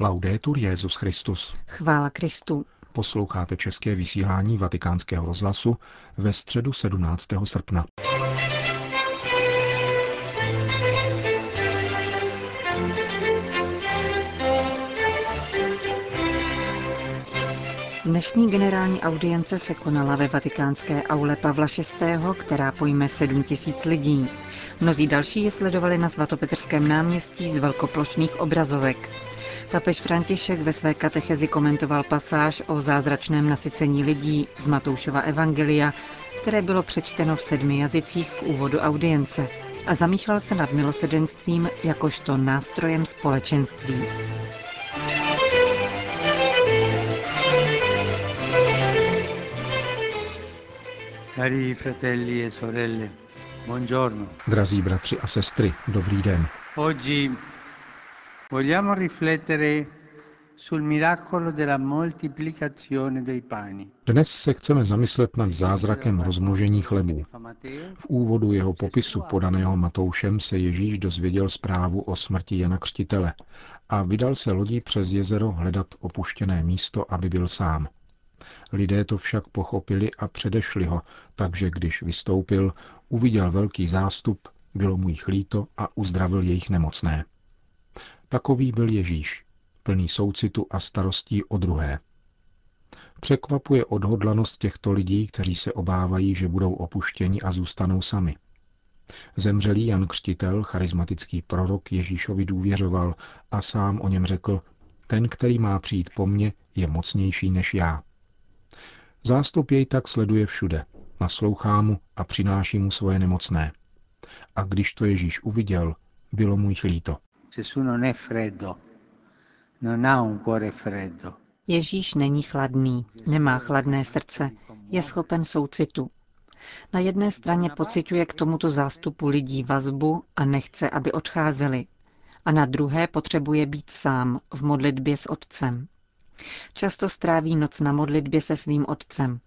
Laudetur Jezus Christus. Chvála Kristu. Posloucháte české vysílání Vatikánského rozhlasu ve středu 17. srpna. Dnešní generální audience se konala ve vatikánské aule Pavla VI., která pojme 7 tisíc lidí. Mnozí další je sledovali na svatopetrském náměstí z velkoplošných obrazovek. Papež František ve své katechezi komentoval pasáž o zázračném nasycení lidí z Matoušova Evangelia, které bylo přečteno v sedmi jazycích v úvodu audience a zamýšlel se nad milosedenstvím jakožto nástrojem společenství. Cari fratelli e sorelle, buongiorno. Drazí bratři a sestry, dobrý den. Oggi vogliamo riflettere sul miracolo della moltiplicazione dei pani. Dnes se chceme zamyslet nad zázrakem rozmnožení chlebů. V úvodu jeho popisu podaného Matoušem se Ježíš dozvěděl zprávu o smrti Jana Křtitele a vydal se lodí přes jezero hledat opuštěné místo, aby byl sám. Lidé to však pochopili a předešli ho, takže když vystoupil, uviděl velký zástup, bylo mu jich líto a uzdravil jejich nemocné. Takový byl Ježíš, plný soucitu a starostí o druhé. Překvapuje odhodlanost těchto lidí, kteří se obávají, že budou opuštěni a zůstanou sami. Zemřelý Jan Křtitel, charismatický prorok, Ježíšovi důvěřoval a sám o něm řekl, ten, který má přijít po mně, je mocnější než já. Zástup jej tak sleduje všude, naslouchá mu a přináší mu svoje nemocné. A když to Ježíš uviděl, bylo mu jich líto. Ježíš není chladný, nemá chladné srdce, je schopen soucitu. Na jedné straně pociťuje k tomuto zástupu lidí vazbu a nechce, aby odcházeli. A na druhé potřebuje být sám v modlitbě s Otcem. Často stráví noc na modlitbě se svým otcem.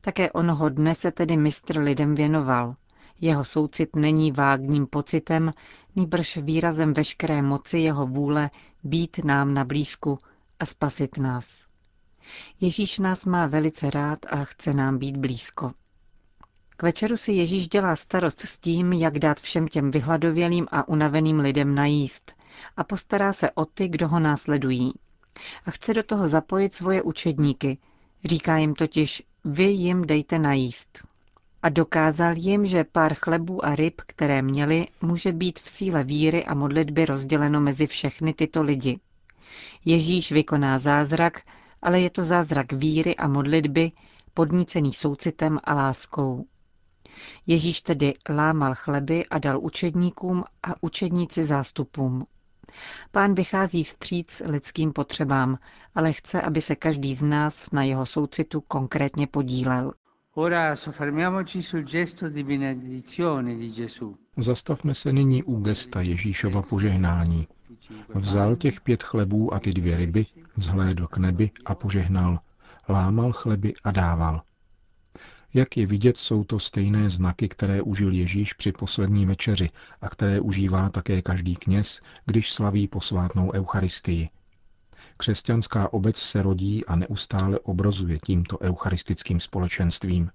Také onoho dne se tedy mistr lidem věnoval. Jeho soucit není vágním pocitem, nýbrž výrazem veškeré moci jeho vůle být nám na blízku a spasit nás. Ježíš nás má velice rád a chce nám být blízko. K večeru si Ježíš dělá starost s tím, jak dát všem těm vyhladovělým a unaveným lidem najíst a postará se o ty, kdo ho následují a chce do toho zapojit svoje učedníky. Říká jim totiž, vy jim dejte najíst. A dokázal jim, že pár chlebů a ryb, které měli, může být v síle víry a modlitby rozděleno mezi všechny tyto lidi. Ježíš vykoná zázrak, ale je to zázrak víry a modlitby, podnícený soucitem a láskou. Ježíš tedy lámal chleby a dal učedníkům a učedníci zástupům. Pán vychází vstříc lidským potřebám, ale chce, aby se každý z nás na jeho soucitu konkrétně podílel. Zastavme se nyní u gesta Ježíšova požehnání. Vzal těch pět chlebů a ty dvě ryby, vzhlédl k nebi a požehnal. Lámal chleby a dával. Jak je vidět, jsou to stejné znaky, které užil Ježíš při poslední večeři a které užívá také každý kněz, když slaví posvátnou Eucharistii. Křesťanská obec se rodí a neustále obrazuje tímto eucharistickým společenstvím.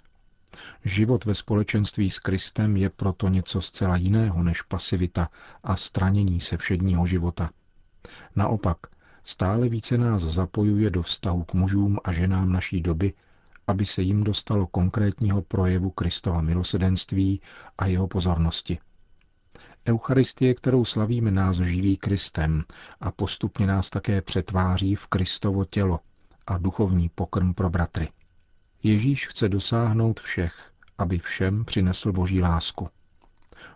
Život ve společenství s Kristem je proto něco zcela jiného než pasivita a stranění se všedního života. Naopak, stále více nás zapojuje do vztahu k mužům a ženám naší doby, aby se jim dostalo konkrétního projevu Kristova milosedenství a jeho pozornosti. Eucharistie, kterou slavíme, nás živí Kristem a postupně nás také přetváří v Kristovo tělo a duchovní pokrm pro bratry. Ježíš chce dosáhnout všech, aby všem přinesl boží lásku.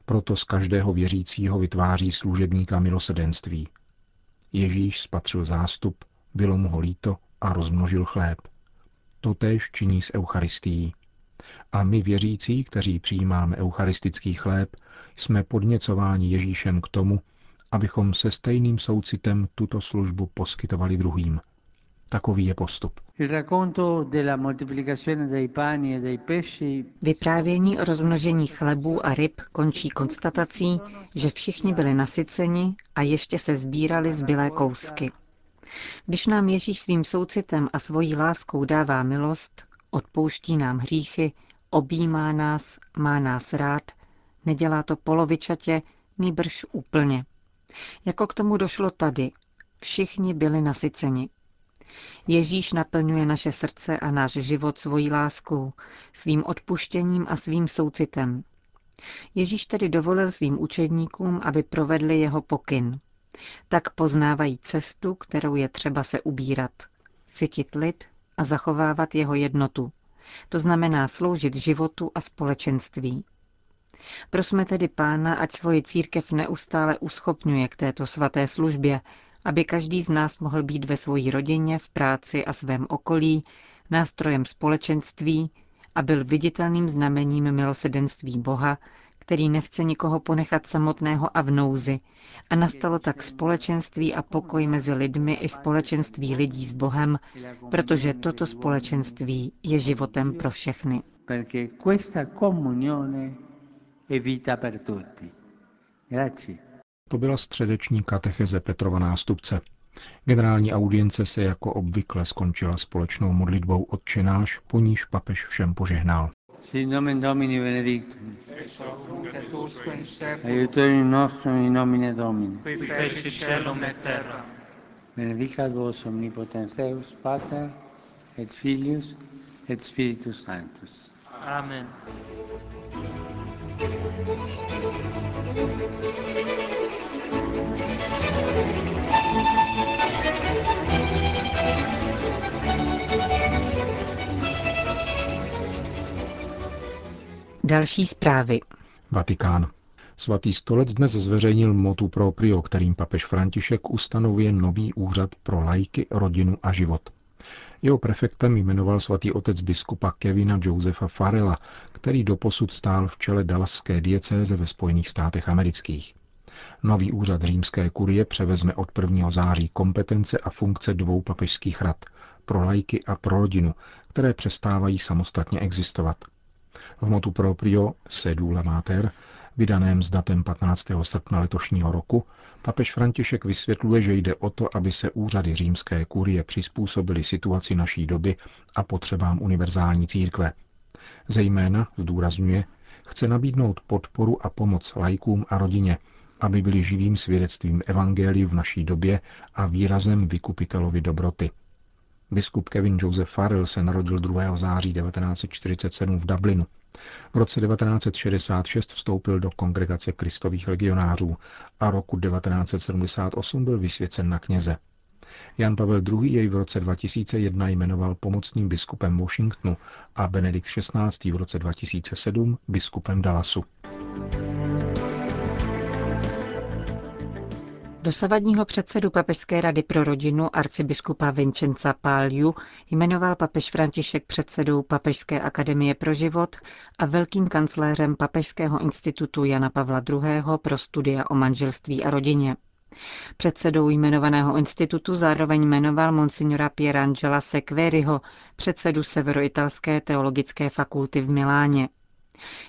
Proto z každého věřícího vytváří služebníka milosedenství. Ježíš spatřil zástup, bylo mu ho líto a rozmnožil chléb. Totéž činí s Eucharistií. A my věřící, kteří přijímáme eucharistický chléb, jsme podněcováni Ježíšem k tomu, abychom se stejným soucitem tuto službu poskytovali druhým. Takový je postup. E Vyprávění o rozmnožení chlebů a ryb končí konstatací, že všichni byli nasyceni a ještě se sbírali zbylé kousky. Když nám Ježíš svým soucitem a svojí láskou dává milost, odpouští nám hříchy, objímá nás, má nás rád, nedělá to polovičatě, nýbrž úplně. Jako k tomu došlo tady. Všichni byli nasyceni. Ježíš naplňuje naše srdce a náš život svojí láskou, svým odpuštěním a svým soucitem. Ježíš tedy dovolil svým učedníkům, aby provedli jeho pokyn. Tak poznávají cestu, kterou je třeba se ubírat. Sytit lid a zachovávat jeho jednotu. To znamená sloužit životu a společenství. Prosme tedy Pána, ať svoji církev neustále uschopňuje k této svaté službě, aby každý z nás mohl být ve své rodině, v práci a svém okolí nástrojem společenství a byl viditelným znamením milosedenství Boha, který nechce nikoho ponechat samotného a v nouzi. A nastalo tak společenství a pokoj mezi lidmi i společenství lidí s Bohem, protože toto společenství je životem pro všechny. To byla středeční katecheze Petrova nástupce. Generální audience se jako obvykle skončila společnou modlitbou odčenáš, po níž papež všem požehnal. Sit nomen Domini benedictum. Et in. Aiutorium nostrum in nomine Domini. Qui feci celum et terra. Benedicat vos omnipotens Deus, Pater, et Filius, et Spiritus Sanctus. Amen. Amen. Další zprávy. Vatikán. Svatý stolec dnes zveřejnil motu proprio, kterým papež František ustanovuje nový úřad pro lajky, rodinu a život. Jeho prefektem jmenoval svatý otec biskupa Kevina Josefa Farela, který doposud stál v čele Dallaské diecéze ve Spojených státech amerických. Nový úřad římské kurie převezme od 1. září kompetence a funkce dvou papežských rad pro lajky a pro rodinu, které přestávají samostatně existovat. V motu proprio Sedula Mater, vydaném s datem 15. srpna letošního roku, papež František vysvětluje, že jde o to, aby se úřady římské kurie přizpůsobily situaci naší doby a potřebám univerzální církve. Zejména, zdůrazňuje, chce nabídnout podporu a pomoc lajkům a rodině, aby byli živým svědectvím evangeliu v naší době a výrazem vykupitelovi dobroty – Biskup Kevin Joseph Farrell se narodil 2. září 1947 v Dublinu. V roce 1966 vstoupil do kongregace kristových legionářů a roku 1978 byl vysvěcen na kněze. Jan Pavel II. jej v roce 2001 jmenoval pomocným biskupem Washingtonu a Benedikt XVI. v roce 2007 biskupem Dallasu. Dosavadního předsedu Papežské rady pro rodinu arcibiskupa Vincenza Páliu jmenoval papež František předsedou Papežské akademie pro život a velkým kancléřem Papežského institutu Jana Pavla II. pro studia o manželství a rodině. Předsedou jmenovaného institutu zároveň jmenoval monsignora Pierangela Sequeriho, předsedu Severoitalské teologické fakulty v Miláně.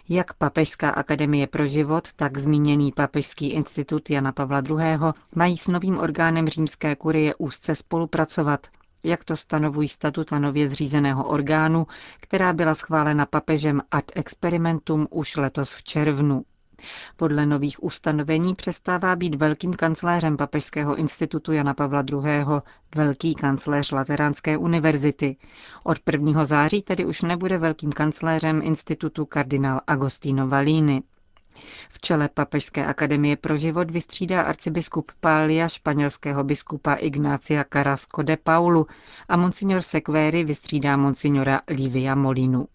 Jak Papežská akademie pro život, tak zmíněný Papežský institut Jana Pavla II. mají s novým orgánem římské kurie úzce spolupracovat, jak to stanovují statuta nově zřízeného orgánu, která byla schválena papežem ad experimentum už letos v červnu. Podle nových ustanovení přestává být velkým kancléřem Papežského institutu Jana Pavla II. velký kancléř Lateránské univerzity. Od 1. září tedy už nebude velkým kancléřem institutu kardinál Agostino Valini. V čele Papežské akademie pro život vystřídá arcibiskup Pália španělského biskupa Ignácia Carrasco de Paulu a monsignor Sequeri vystřídá monsignora Livia Molinu.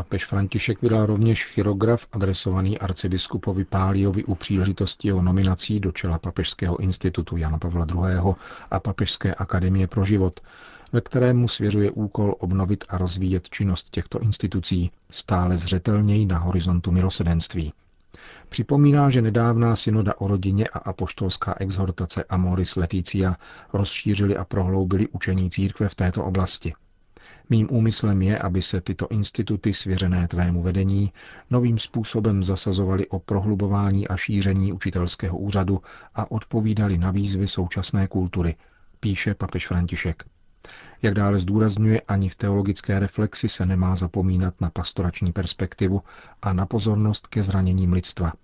Papež František vydal rovněž chirograf adresovaný arcibiskupovi Páliovi u příležitosti jeho nominací do čela Papežského institutu Jana Pavla II. a Papežské akademie pro život, ve kterém mu svěřuje úkol obnovit a rozvíjet činnost těchto institucí stále zřetelněji na horizontu milosedenství. Připomíná, že nedávná synoda o rodině a apoštolská exhortace Amoris Leticia rozšířili a prohloubili učení církve v této oblasti – Mým úmyslem je, aby se tyto instituty svěřené tvému vedení novým způsobem zasazovaly o prohlubování a šíření učitelského úřadu a odpovídali na výzvy současné kultury, píše papež František. Jak dále zdůrazňuje, ani v teologické reflexi se nemá zapomínat na pastorační perspektivu a na pozornost ke zraněním lidstva –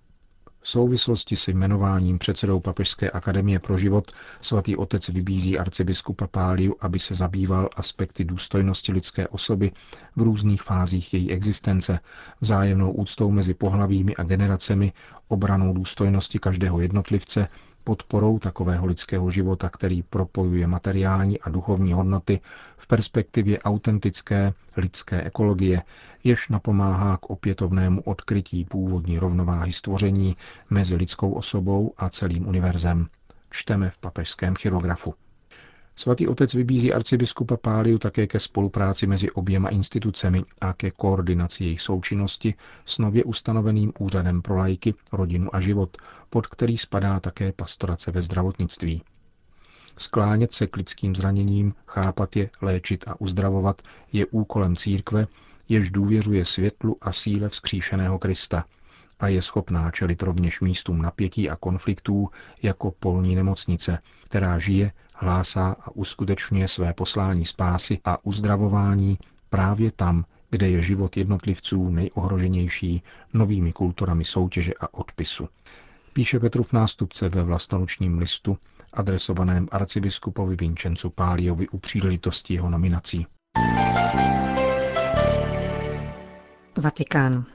v souvislosti s jmenováním předsedou Papežské akademie pro život svatý otec vybízí arcibiskupa Páliu, aby se zabýval aspekty důstojnosti lidské osoby v různých fázích její existence, vzájemnou úctou mezi pohlavími a generacemi, obranou důstojnosti každého jednotlivce, podporou takového lidského života, který propojuje materiální a duchovní hodnoty v perspektivě autentické lidské ekologie, jež napomáhá k opětovnému odkrytí původní rovnováhy stvoření mezi lidskou osobou a celým univerzem. Čteme v papežském chirografu. Svatý otec vybízí arcibiskupa Páliu také ke spolupráci mezi oběma institucemi a ke koordinaci jejich součinnosti s nově ustanoveným úřadem pro lajky, rodinu a život, pod který spadá také pastorace ve zdravotnictví. Sklánět se k lidským zraněním, chápat je, léčit a uzdravovat je úkolem církve, jež důvěřuje světlu a síle vzkříšeného Krista a je schopná čelit rovněž místům napětí a konfliktů jako polní nemocnice, která žije, hlásá a uskutečňuje své poslání spásy a uzdravování právě tam, kde je život jednotlivců nejohroženější novými kulturami soutěže a odpisu. Píše Petrův nástupce ve vlastonočním listu, adresovaném arcibiskupovi Vincencu Páliovi u příležitosti jeho nominací. Vatikán.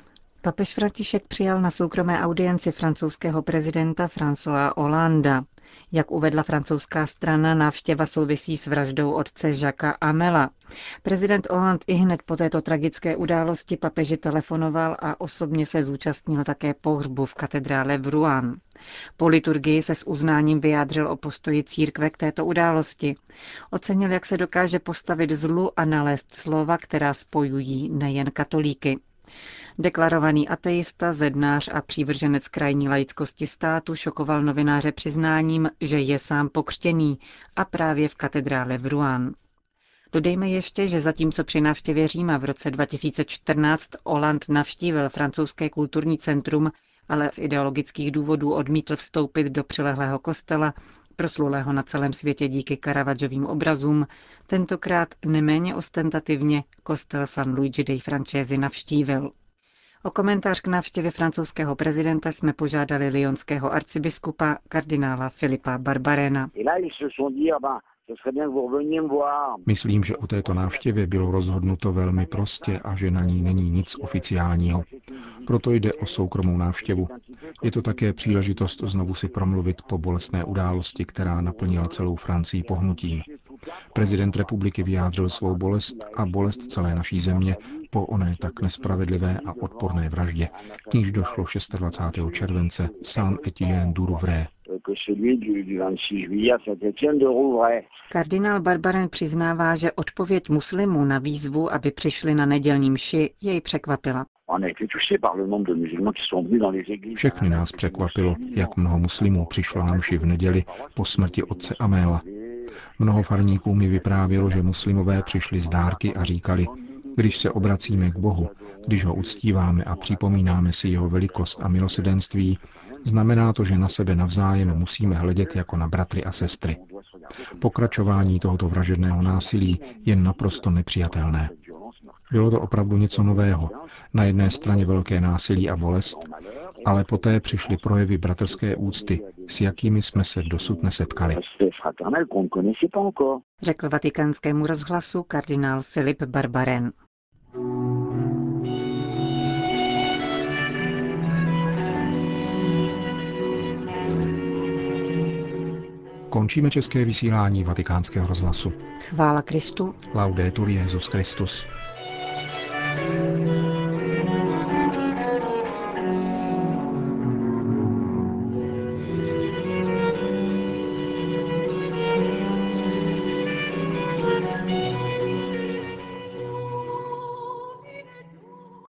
Papež František přijal na soukromé audienci francouzského prezidenta François Hollanda. Jak uvedla francouzská strana, návštěva souvisí s vraždou otce Jacques Amela. Prezident Hollande i hned po této tragické události papeži telefonoval a osobně se zúčastnil také pohřbu v katedrále v Rouen. Po liturgii se s uznáním vyjádřil o postoji církve k této události. Ocenil, jak se dokáže postavit zlu a nalézt slova, která spojují nejen katolíky. Deklarovaný ateista, zednář a přívrženec krajní laickosti státu šokoval novináře přiznáním, že je sám pokřtěný a právě v katedrále v Rouen. Dodejme ještě, že zatímco při návštěvě Říma v roce 2014 Oland navštívil francouzské kulturní centrum, ale z ideologických důvodů odmítl vstoupit do přilehlého kostela, proslulého na celém světě díky Caravaggiovým obrazům, tentokrát neméně ostentativně kostel San Luigi dei Francesi navštívil. O komentář k návštěvě francouzského prezidenta jsme požádali lyonského arcibiskupa kardinála Filipa Barbarena. Myslím, že o této návštěvě bylo rozhodnuto velmi prostě a že na ní není nic oficiálního. Proto jde o soukromou návštěvu. Je to také příležitost znovu si promluvit po bolestné události, která naplnila celou Francii pohnutím. Prezident republiky vyjádřil svou bolest a bolest celé naší země po oné tak nespravedlivé a odporné vraždě, k níž došlo 26. července Saint-Étienne du Rouvray. Kardinál Barbaren přiznává, že odpověď muslimů na výzvu, aby přišli na nedělní mši, jej překvapila. Všechny nás překvapilo, jak mnoho muslimů přišlo na mši v neděli po smrti otce Améla. Mnoho farníků mi vyprávělo, že muslimové přišli z dárky a říkali, když se obracíme k Bohu, když ho uctíváme a připomínáme si jeho velikost a milosedenství, znamená to, že na sebe navzájem musíme hledět jako na bratry a sestry. Pokračování tohoto vražedného násilí je naprosto nepřijatelné. Bylo to opravdu něco nového. Na jedné straně velké násilí a bolest, ale poté přišly projevy bratrské úcty, s jakými jsme se dosud nesetkali. Řekl vatikánskému rozhlasu kardinál Filip Barbaren. Končíme české vysílání vatikánského rozhlasu. Chvála Kristu. Laudetur Jezus Christus.